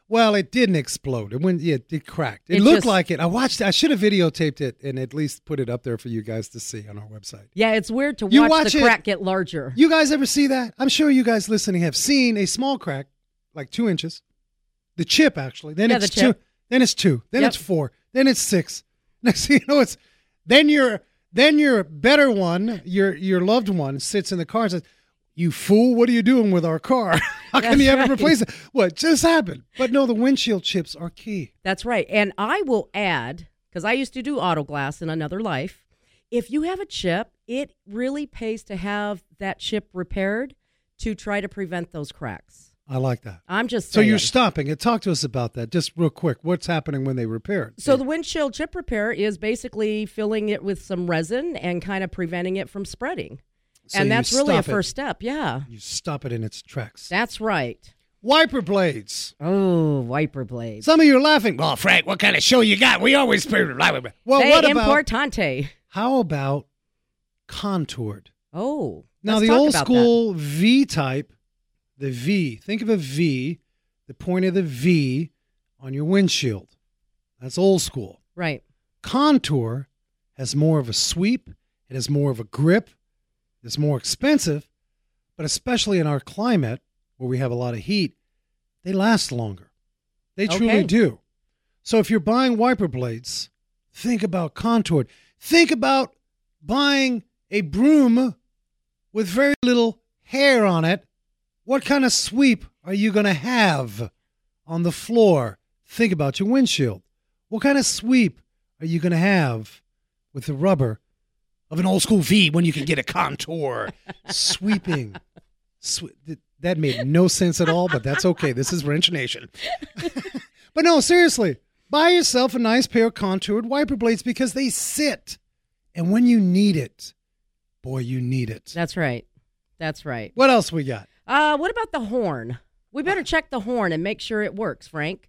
Well, it didn't explode. It went. Yeah, it cracked. It, It looked just- like it. I watched. I should have videotaped it and at least put it up there for you guys to see on our website. Yeah, it's weird to You watch, watch the it- crack get larger. You guys ever see that? I'm sure you guys listening have seen a small crack, like two inches. The chip, actually. Then Yeah, it's the two. Then it's two. Then Yep. it's four. Then it's six. Next thing you know, it's then your then your better one, your your loved one, sits in the car and says, "You fool! What are you doing with our car? How That's you haven't right. replaced it? What just happened?" But no, the windshield chips are key. That's right. And I will add, because I used to do auto glass in another life, if you have a chip, it really pays to have that chip repaired to try to prevent those cracks. I like that. I'm just So you're stopping it. Talk to us about that, just real quick. What's happening when they repair it? So the windshield chip repair is basically filling it with some resin and kind of preventing it from spreading. So and you that's really a stop it. first step. Yeah. you stop it in its tracks. That's right. Wiper blades. Oh, wiper blades. Some of you are laughing. Well, Frank, what kind of show you got? We always play with wiper blades. Well, Hey, what about importante. how about contoured? Oh. Now let's the talk old about school V type, the V. Think of a V, the point of the V on your windshield. That's old school. Right. Contour has more of a sweep. It has more of a grip. It's more expensive, but especially in our climate where we have a lot of heat, they last longer. They truly Okay. do. So if you're buying wiper blades, think about contoured. Think about buying a broom with very little hair on it. What kind of sweep are you going to have on the floor? Think about your windshield. What kind of sweep are you going to have with the rubber of an old school V when you can get a contour sweeping? Swe- that made no sense at all, but that's okay. This is Wrench Nation. but no, seriously, buy yourself a nice pair of contoured wiper blades because they sit. And when you need it, boy, you need it. That's right. That's right. What else we got? Uh, what about the horn? We better check the horn and make sure it works, Frank.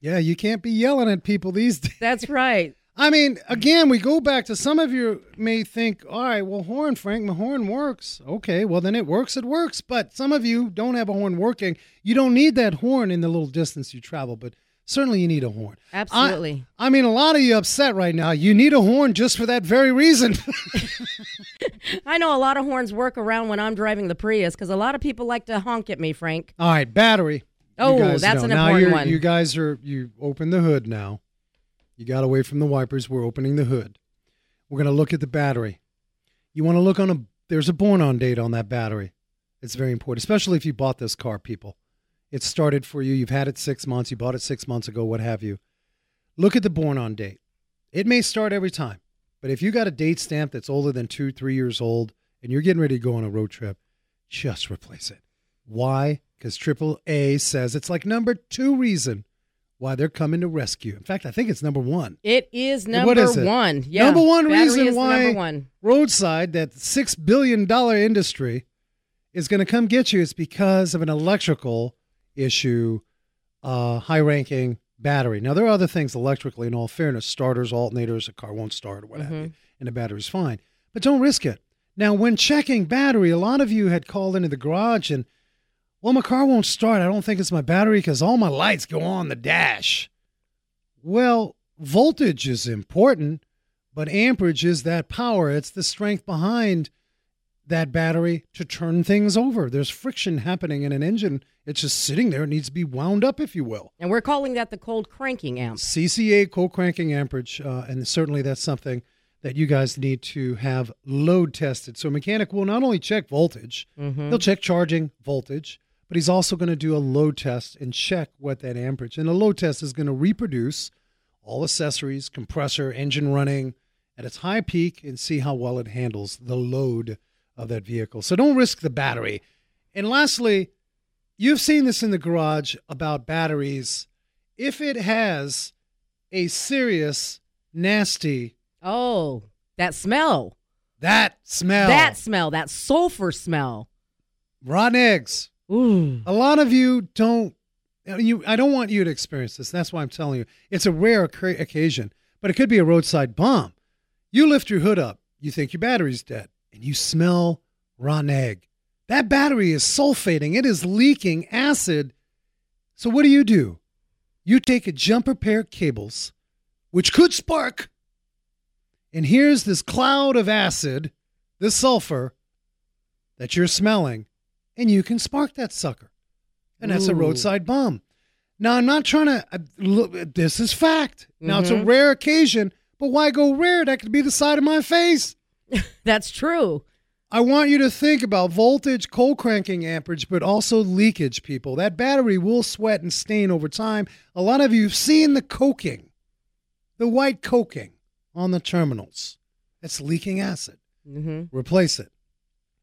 Yeah, you can't be yelling at people these days. That's right. I mean, again, we go back to some of you may think, all right, well, horn, Frank, my horn works. Okay, well, then it works, it works. But some of you don't have a horn working. You don't need that horn in the little distance you travel, but certainly you need a horn. Absolutely. I, mean, a lot of you upset right now. You need a horn just for that very reason. I know a lot of horns work around when I'm driving the Prius because a lot of people like to honk at me, Frank. all right, battery. Oh, that's know. an now important one. You guys are, you open the hood now. You got away from the wipers. We're opening the hood. We're going to look at the battery. You want to look on a, there's a born on date on that battery. It's very important, especially if you bought this car, people. It started for you. You've had it six months. You bought it six months ago, what have you. Look at the born on date. It may start every time, but if you got a date stamp that's older than two, three years old, and you're getting ready to go on a road trip, just replace it. Why? Because AAA says it's like number two reason why they're coming to rescue. In fact, I think it's number one. It is number What is it? one. Yeah, number one battery reason why one. roadside, that six billion dollar industry, is going to come get you is because of an electrical issue, uh, high ranking battery. Now there are other things electrically. In all fairness, starters, alternators, a car won't start or what have you, and the battery's fine. But don't risk it. Now, when checking battery, a lot of you had called into the garage and, well, my car won't start. I don't think it's my battery because all my lights go on the dash. Well, voltage is important, but amperage is that power. It's the strength behind that battery to turn things over. There's friction happening in an engine. It's just sitting there. It needs to be wound up, if you will. And we're calling that the cold cranking amp. CCA cold cranking amperage, uh, and certainly that's something that you guys need to have load tested. So a mechanic will not only check voltage, he'll check charging voltage, but he's also going to do a load test and check what that amperage. And a load test is going to reproduce all accessories, compressor, engine running at its high peak and see how well it handles the load of that vehicle. So don't risk the battery. And lastly, you've seen this in the garage about batteries. If it has a serious, nasty, Oh, that smell. that smell, That smell. That sulfur smell. rotten eggs. Ooh. A lot of you don't. You, I don't want you to experience this. That's why I'm telling you. It's a rare occasion, but it could be a roadside bomb. You lift your hood up, you think your battery's dead, and you smell rotten egg. That battery is sulfating. It is leaking acid. So what do you do? You take a jumper pair of cables, which could spark, and here's this cloud of acid, this sulfur that you're smelling, and you can spark that sucker. And that's a roadside bomb. Now, I'm not trying to, uh, look, this is fact. Now, it's a Mhm. rare occasion, but why go rare? That could be the side of my face. That's true. I want you to think about voltage, cold cranking amperage, but also leakage, people. That battery will sweat and stain over time. A lot of you have seen the coking, the white coking on the terminals. It's leaking acid. Mm-hmm. Replace it.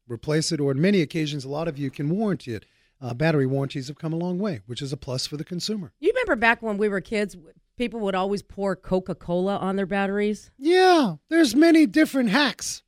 Replace it, or in many occasions, a lot of you can warranty it. Uh, battery warranties have come a long way, which is a plus for the consumer. You remember back when we were kids, people would always pour Coca Cola on their batteries? Yeah, there's many different hacks.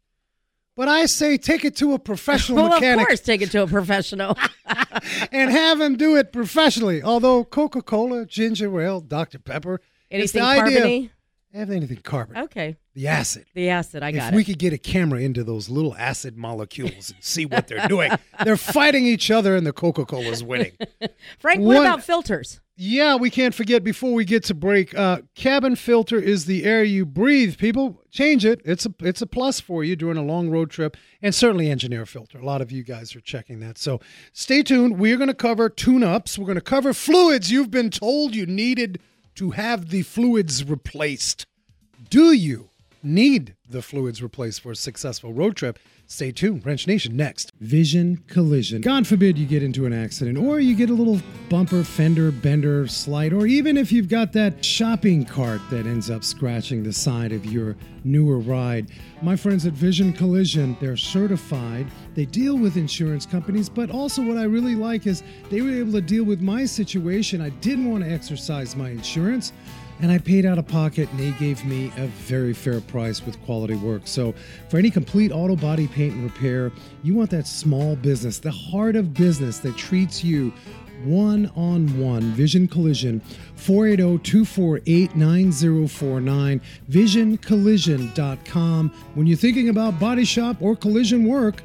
But I say take it to a professional well, mechanic. of course, take it to a professional. and have him do it professionally. Although Coca Cola, ginger ale, Dr. Pepper, it's Anything the idea. carbony? Have anything carbon. Okay. The acid. The acid, I got if we could get a camera into those little acid molecules and see what they're doing, they're fighting each other, and the Coca Cola's winning. Frank, what about filters? Yeah, we can't forget before we get to break. Uh, cabin filter is the air you breathe. People, change it. It's a it's a plus for you during a long road trip, and certainly engine air filter. A lot of you guys are checking that. So stay tuned. We are going to cover tune-ups. We're going to cover fluids. You've been told you needed to have the fluids replaced. Do you need the fluids replaced for a successful road trip? Stay tuned. Wrench Nation next. Vision collision. God forbid you get into an accident or you get a little bumper, fender, bender, slide, or even if you've got that shopping cart that ends up scratching the side of your newer ride. My friends at Vision Collision, they're certified. They deal with insurance companies, but also what I really like is they were able to deal with my situation. I didn't want to exercise my insurance and I paid out of pocket, and they gave me a very fair price with quality work. So, for any complete auto body paint and repair, you want that small business, the heart of business that treats you one on one. Vision Collision, oh, 480 248 9049. VisionCollision.com. When you're thinking about body shop or collision work,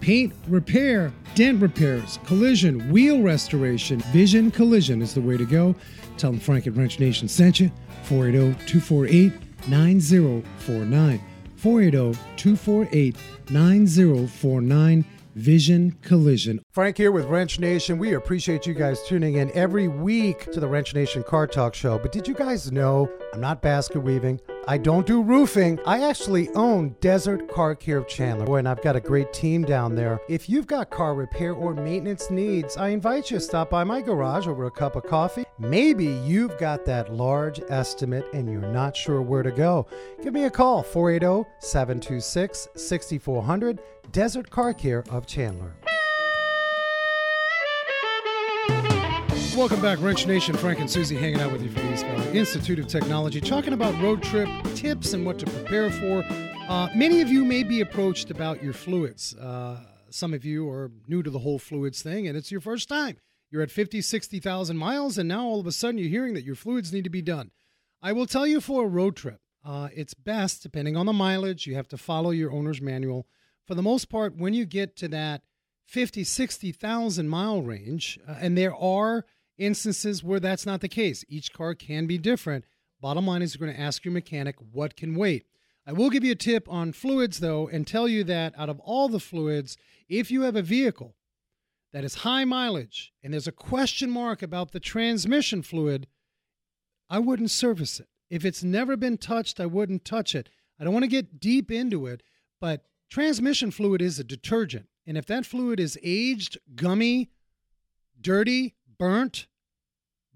paint repair, dent repairs, collision, wheel restoration, Vision Collision is the way to go. Tell them Frank at Wrench Nation sent you. 480 248 9049. 480 248 9049. Vision Collision. Frank here with Wrench Nation. We appreciate you guys tuning in every week to the Wrench Nation Car Talk Show. But did you guys know I'm not basket weaving? I don't do roofing. I actually own Desert Car Care of Chandler. Boy, and I've got a great team down there. If you've got car repair or maintenance needs, I invite you to stop by my garage over a cup of coffee. Maybe you've got that large estimate and you're not sure where to go. Give me a call 480 726 6400 Desert Car Care of Chandler. Welcome back, Wrench Nation. Frank and Susie hanging out with you from the East Valley Institute of Technology, talking about road trip tips and what to prepare for. Uh, many of you may be approached about your fluids. Uh, some of you are new to the whole fluids thing, and it's your first time. You're at 50, 60,000 miles, and now all of a sudden you're hearing that your fluids need to be done. I will tell you for a road trip, uh, it's best, depending on the mileage, you have to follow your owner's manual. For the most part, when you get to that 50, 60,000 mile range, uh, and there are instances where that's not the case. Each car can be different. Bottom line is you're going to ask your mechanic what can wait. I will give you a tip on fluids though and tell you that out of all the fluids, if you have a vehicle that is high mileage and there's a question mark about the transmission fluid, I wouldn't service it. If it's never been touched, I wouldn't touch it. I don't want to get deep into it, but transmission fluid is a detergent. And if that fluid is aged, gummy, dirty, burnt,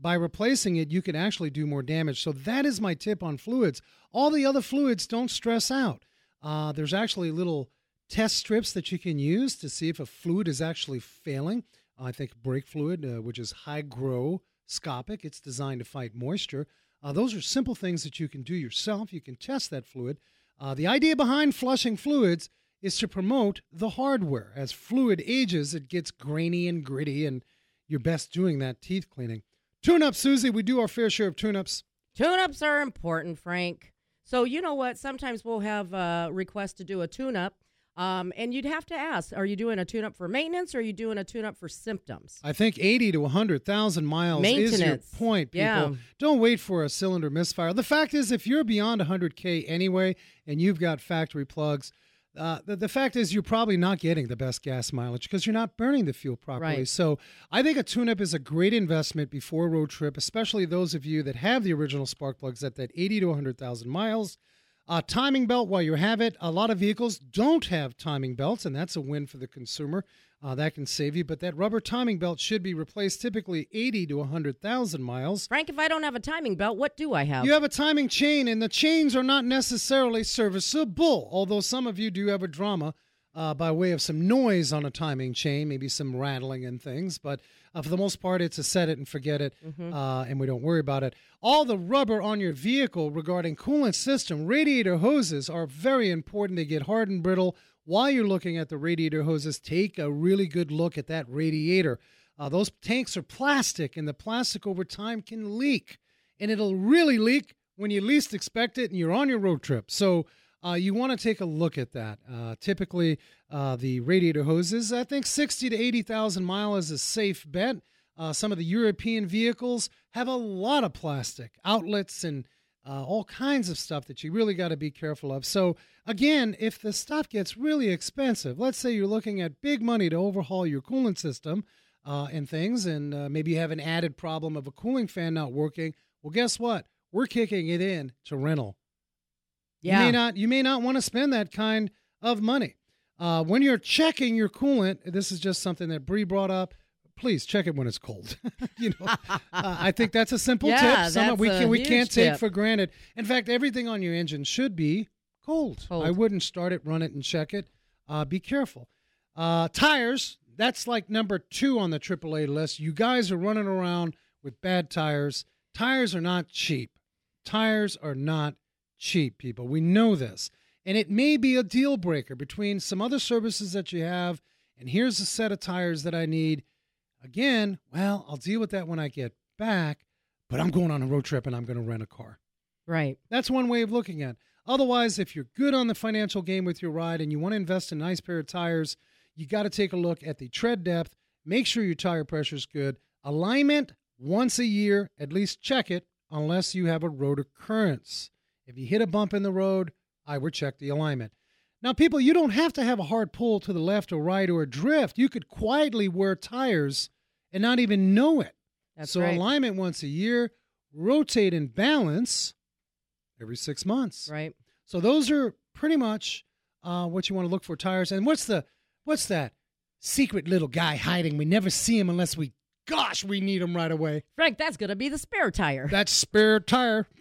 by replacing it, you can actually do more damage. So that is my tip on fluids. All the other fluids don't stress out. Uh, there's actually little test strips that you can use to see if a fluid is actually failing. I think brake fluid, uh, which is hygroscopic, it's designed to fight moisture. Uh, those are simple things that you can do yourself. You can test that fluid. Uh, the idea behind flushing fluids is to promote the hardware. As fluid ages, it gets grainy and gritty, and you're best doing that teeth cleaning. Tune up, Susie. We do our fair share of tune ups. Tune ups are important, Frank. So, you know what? Sometimes we'll have a request to do a tune up. Um, and you'd have to ask, are you doing a tune up for maintenance or are you doing a tune up for symptoms? I think 80 to 100,000 miles is your point, people. Yeah. Don't wait for a cylinder misfire. The fact is, if you're beyond 100K anyway and you've got factory plugs, uh, the, the fact is you're probably not getting the best gas mileage because you're not burning the fuel properly. Right. So I think a tune-up is a great investment before a road trip, especially those of you that have the original spark plugs at that 80 to 100,000 miles. Uh, timing belt while you have it. A lot of vehicles don't have timing belts, and that's a win for the consumer. Uh, that can save you, but that rubber timing belt should be replaced typically 80 to 100,000 miles. Frank, if I don't have a timing belt, what do I have? You have a timing chain, and the chains are not necessarily serviceable, although some of you do have a drama uh, by way of some noise on a timing chain, maybe some rattling and things. But uh, for the most part, it's a set it and forget it, uh, and we don't worry about it. All the rubber on your vehicle regarding coolant system, radiator hoses are very important. They get hard and brittle. While you're looking at the radiator hoses, take a really good look at that radiator. Uh, those tanks are plastic, and the plastic over time can leak, and it'll really leak when you least expect it, and you're on your road trip. So uh, you want to take a look at that. Uh, typically, uh, the radiator hoses, I think 60 to 80,000 miles is a safe bet. Uh, some of the European vehicles have a lot of plastic outlets and uh, all kinds of stuff that you really got to be careful of. So, again, if the stuff gets really expensive, let's say you're looking at big money to overhaul your coolant system uh, and things, and uh, maybe you have an added problem of a cooling fan not working, well, guess what? We're kicking it in to rental. yeah. You may not you may not want to spend that kind of money. Uh, when you're checking your coolant, this is just something that Bree brought up. Please check it when it's cold. you know, uh, I think that's a simple Yeah, tip. Some that's we can we can't take tip. for granted. In fact, everything on your engine should be cold. Cold. I wouldn't start it, run it, and check it. Uh, be careful. Uh, tires. That's like number two on the AAA list. You guys are running around with bad tires. Tires are not cheap. Tires are not cheap, people. We know this. And it may be a deal breaker between some other services that you have, and here's a set of tires that I need. Again, well, I'll deal with that when I get back, but I'm going on a road trip and I'm going to rent a car. Right. That's one way of looking at it. Otherwise, if you're good on the financial game with your ride and you want to invest in a nice pair of tires, you got to take a look at the tread depth. Make sure your tire pressure is good. Alignment once a year, at least check it unless you have a road occurrence. If you hit a bump in the road, I would check the alignment. Now, people, you don't have to have a hard pull to the left or right or a drift. You could quietly wear tires and not even know it. That's so right. alignment once a year, rotate and balance every six months. Right. So those are pretty much uh, what you want to look for tires. And what's the what's that secret little guy hiding? We never see him unless we gosh we need him right away. Frank, that's going to be the spare tire. That spare tire.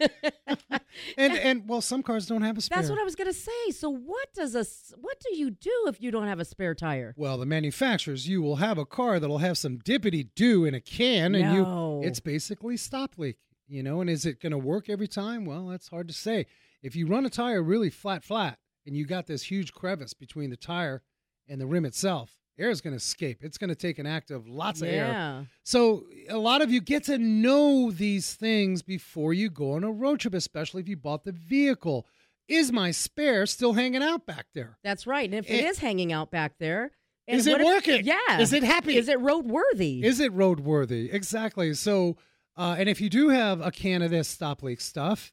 and and well, some cars don't have a spare. That's what I was going to say. So what does a what do you do if you don't have a spare tire? well, the manufacturers, you will have a car that'll have some dippity do in a can, and No. you it's basically stop leak. You know, and is it going to work every time? Well, that's hard to say. If you run a tire really flat, flat, and you got this huge crevice between the tire and the rim itself, air is going to escape. It's going to take an act of lots of air. yeah. So a lot of you get to know these things before you go on a road trip, especially if you bought the vehicle. Is my spare still hanging out back there? That's right. And if it It- is hanging out back there, Is it if- working? yeah. Is it happy? Is it roadworthy? Is it roadworthy? Exactly. So, uh, and if you do have a can of this stop leak stuff,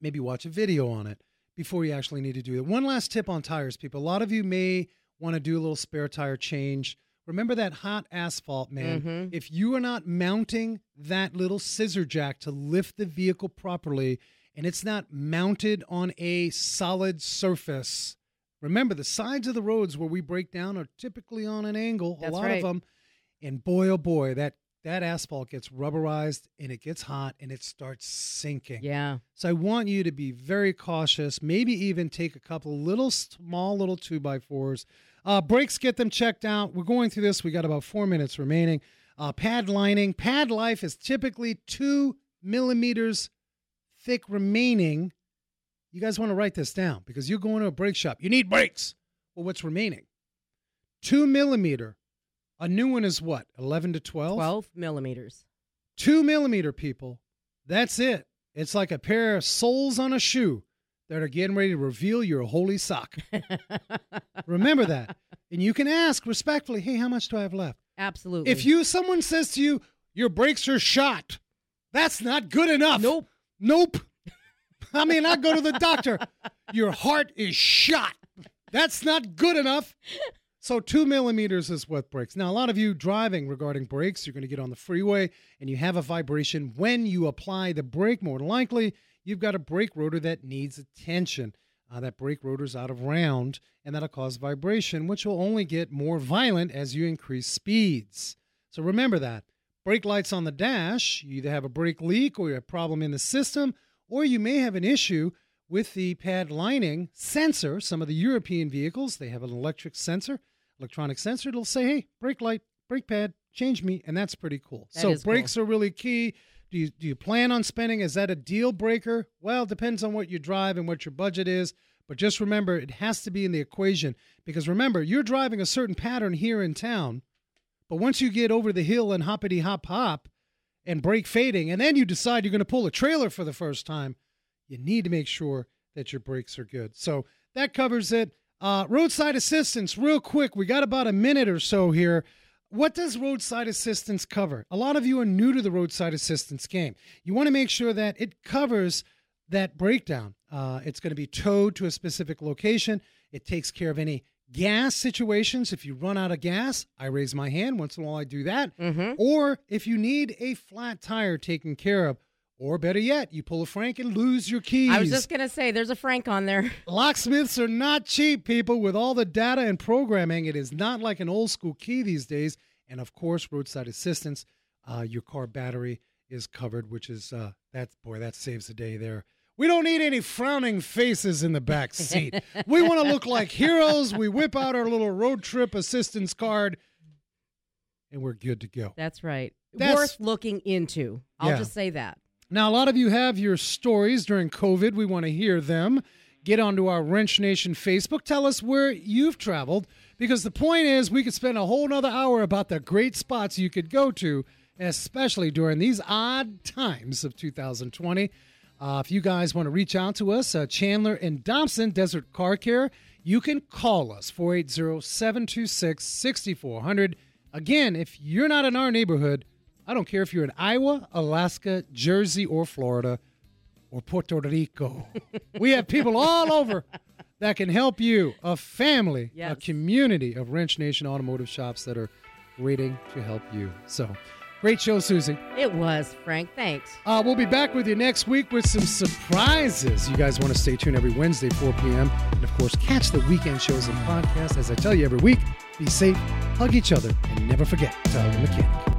maybe watch a video on it before you actually need to do it. One last tip on tires, people. A lot of you may want to do a little spare tire change. Remember that hot asphalt, man. Mhm. If you are not mounting that little scissor jack to lift the vehicle properly and it's not mounted on a solid surface, remember the sides of the roads where we break down are typically on an angle, That's a lot right. of them. And boy, oh boy, that that asphalt gets rubberized and it gets hot and it starts sinking. yeah. So I want you to be very cautious. Maybe even take a couple little small little two by fours. Uh, brakes, get them checked out. We're going through this. We got about four minutes remaining. Uh, pad lining. Pad life is typically two millimeters thick remaining. You guys want to write this down because you're going to a brake shop. You need brakes. Well, what's remaining? Two millimeter. A new one is what? 11 to 12? 12 millimeters. two millimeter people. That's it. It's like a pair of soles on a shoe that are getting ready to reveal your holy sock. Remember that. And you can ask respectfully, hey, how much do I have left? Absolutely. If you someone says to you, your brakes are shot, that's not good enough. Nope. Nope. I mean, I go to the doctor. Your heart is shot. That's not good enough. So two millimeters is what brakes. Now, a lot of you driving regarding brakes, you're going to get on the freeway and you have a vibration when you apply the brake. More likely, you've got a brake rotor that needs attention. Uh, that brake rotor's out of round, and that'll cause vibration, which will only get more violent as you increase speeds. So remember that. Brake lights on the dash, you either have a brake leak or you have a problem in the system, or you may have an issue with the pad lining sensor. Some of the European vehicles, they have an electric sensor, electronic sensor. It'll say, hey, brake light, brake pad, change me. And that's pretty cool. That so is cool. brakes are really key. Do you, do you plan on spending? Is that a deal breaker? Well, it depends on what you drive and what your budget is. But just remember, it has to be in the equation because remember, you're driving a certain pattern here in town. But once you get over the hill and hoppity hop hop and brake fading, and then you decide you're going to pull a trailer for the first time, you need to make sure that your brakes are good. So that covers it. Uh, roadside assistance, real quick. We got about a minute or so here. What does roadside assistance cover? A lot of you are new to the roadside assistance game. You want to make sure that it covers that breakdown. Uh, it's going to be towed to a specific location. It takes care of any gas situations. If you run out of gas, I raise my hand. Once in a while, I do that. Mm-hmm. Or if you need a flat tire taken care of, or better yet, you pull a Frank and lose your keys. I was just going to say, there's a Frank on there. Locksmiths are not cheap, people. With all the data and programming, it is not like an old school key these days. And of course, roadside assistance. Uh, your car battery is covered, which is uh, that boy that saves the day there. We don't need any frowning faces in the back seat. we want to look like heroes. We whip out our little road trip assistance card, and we're good to go. That's right. That's- Worth looking into. I'll Yeah. just say that. Now, a lot of you have your stories during COVID. We want to hear them. Get onto our Wrench Nation Facebook. Tell us where you've traveled because the point is we could spend a whole nother hour about the great spots you could go to, especially during these odd times of 2020. Uh, if you guys want to reach out to us, uh, Chandler and Dobson, Desert Car Care, you can call us 480 726 6400. Again, if you're not in our neighborhood, I don't care if you're in Iowa, Alaska, Jersey, or Florida, or Puerto Rico. we have people all over that can help you. A family, a community of Wrench Nation automotive shops that are waiting to help you. So, great show, Susie. It was, Frank. Thanks. Uh, we'll be back with you next week with some surprises. You guys want to stay tuned every Wednesday, 4 p.m. And of course, catch the weekend shows and podcasts. As I tell you every week, be safe, hug each other, and never forget to hug a mechanic.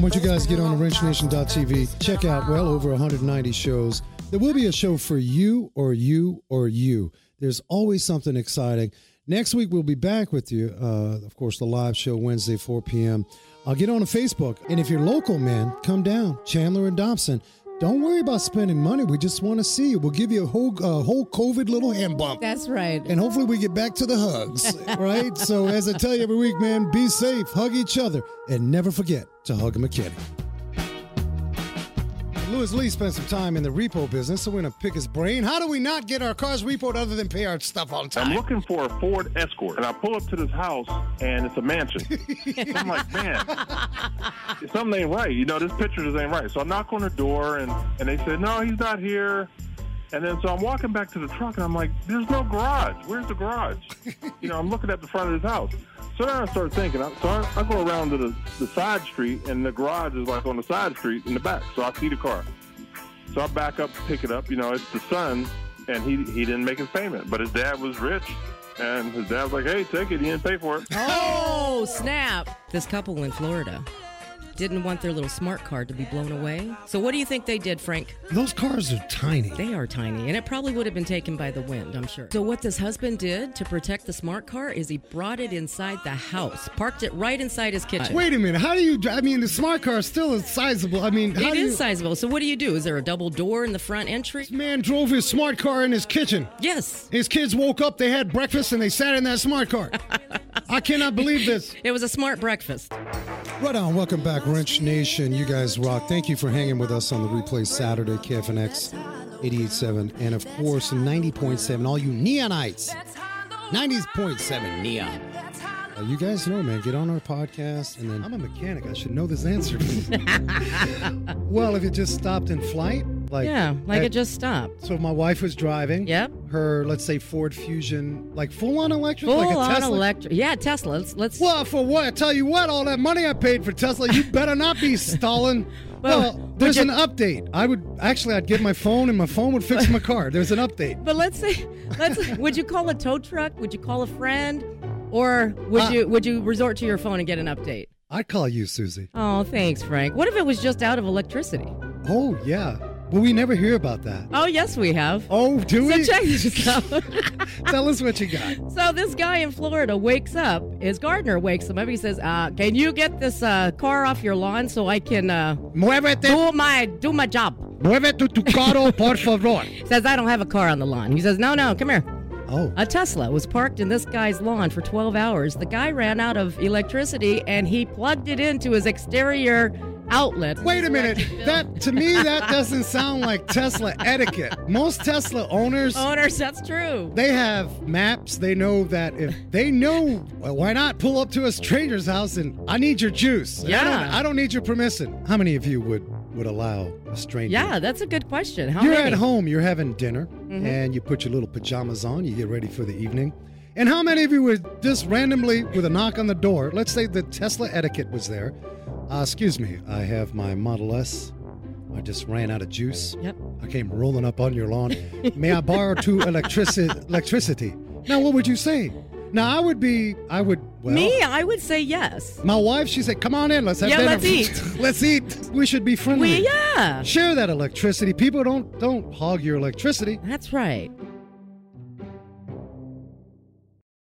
Once you guys get on wrenchnation.tv, check out well over 190 shows. There will be a show for you or you or you. There's always something exciting. Next week, we'll be back with you. Uh, of course, the live show Wednesday, 4 p.m. I'll get on to Facebook. And if you're local, man, come down. Chandler and Dobson. Don't worry about spending money. We just want to see you. We'll give you a whole, uh, whole COVID little hand bump. That's right. And hopefully we get back to the hugs, right? So as I tell you every week, man, be safe, hug each other, and never forget to hug a mechanic. Lewis Lee spent some time in the repo business, so we're gonna pick his brain. How do we not get our cars repoed other than pay our stuff on time? I'm looking for a Ford Escort, and I pull up to this house, and it's a mansion. I'm like, man, something ain't right. You know, this picture just ain't right. So I knock on the door, and and they said, no, he's not here. And then so I'm walking back to the truck, and I'm like, there's no garage. Where's the garage? you know, I'm looking at the front of his house. So then I start thinking. I- So I, I go around to the, the side street, and the garage is like on the side street in the back. So I see the car. So I back up, pick it up. You know, it's the son, and he he didn't make his payment, but his dad was rich, and his dad was like, "Hey, take it. He didn't pay for it." Oh, snap. This couple in Florida didn't want their little smart card to be blown away. So, what do you think they did, Frank? Those cars are tiny. They are tiny, and it probably would have been taken by the wind, I'm sure. So, what this husband did to protect the smart car is he brought it inside the house, parked it right inside his kitchen. Wait a minute. How do you? I mean, the smart car is still is sizable. I mean, how It do is you, sizable. So, what do you do? Is there a double door in the front entry? This Man drove his smart car in his kitchen. Yes. His kids woke up, they had breakfast, and they sat in that smart car. I cannot believe this. It was a smart breakfast. Right on. Welcome back, Wrench Nation. You guys rock. Thank you for hanging with us on the replay Saturday, KFNX 88.7, and of course 90.7. All you neonites, 90.7 neon. Uh, you guys know, man. Get on our podcast, and then I'm a mechanic. I should know this answer. well, if it just stopped in flight, like Yeah, like at- it just stopped. So my wife was driving. Yep. Her, let's say Ford Fusion, like full on electric, Full like a on Tesla. electric. Yeah, Tesla. Let's, let's Well, for what? I tell you what, all that money I paid for Tesla, you better not be stalling. Well, well, there's you- an update. I would actually, I'd get my phone, and my phone would fix my car. There's an update. But let's say, let's. would you call a tow truck? Would you call a friend, or would Uh, you would you resort to your phone and get an update? I'd call you, Susie. Oh, thanks, Frank. What if it was just out of electricity? Oh yeah, but we never hear about that. Oh, yes, we have. Oh, do So we? So check this out. Tell us what you got. so this guy in Florida wakes up. His gardener wakes him up. He says, uh, "Can you get this uh, car off your lawn so I can uh, Muévete, do my do my job?" muévete tu carro, por favor. Says, "I don't have a car on the lawn." He says, "No, no, come here." Oh, A Tesla was parked in this guy's lawn for 12 hours. The guy ran out of electricity and he plugged it into his exterior outlet. wait a minute. That to me, that doesn't sound like Tesla etiquette. Most Tesla owners. Owners, that's true. They have maps. They know that if they know, well, why not pull up to a stranger's house and I need your juice. I Yeah. don't, I don't need your permission. How many of you would would allow a stranger? Yeah, that's a good question. How You're many? Mm-hmm. at home. You're having dinner, and you put your little pajamas on. You get ready for the evening. And how many of you would just randomly, with a knock on the door, let's say the Tesla etiquette was there. Uh, excuse me, I have my Model S. I just ran out of juice. Yep. I came rolling up on your lawn. May I borrow two electrici- electricity? Now, what would you say? Now, I would be, I would, well. Me, I would say yes. My wife, she said, come on in, let's have Yeah, dinner. let's eat. let's eat. We should be friendly. We, yeah. Share that electricity. People don't don't hog your electricity. That's right.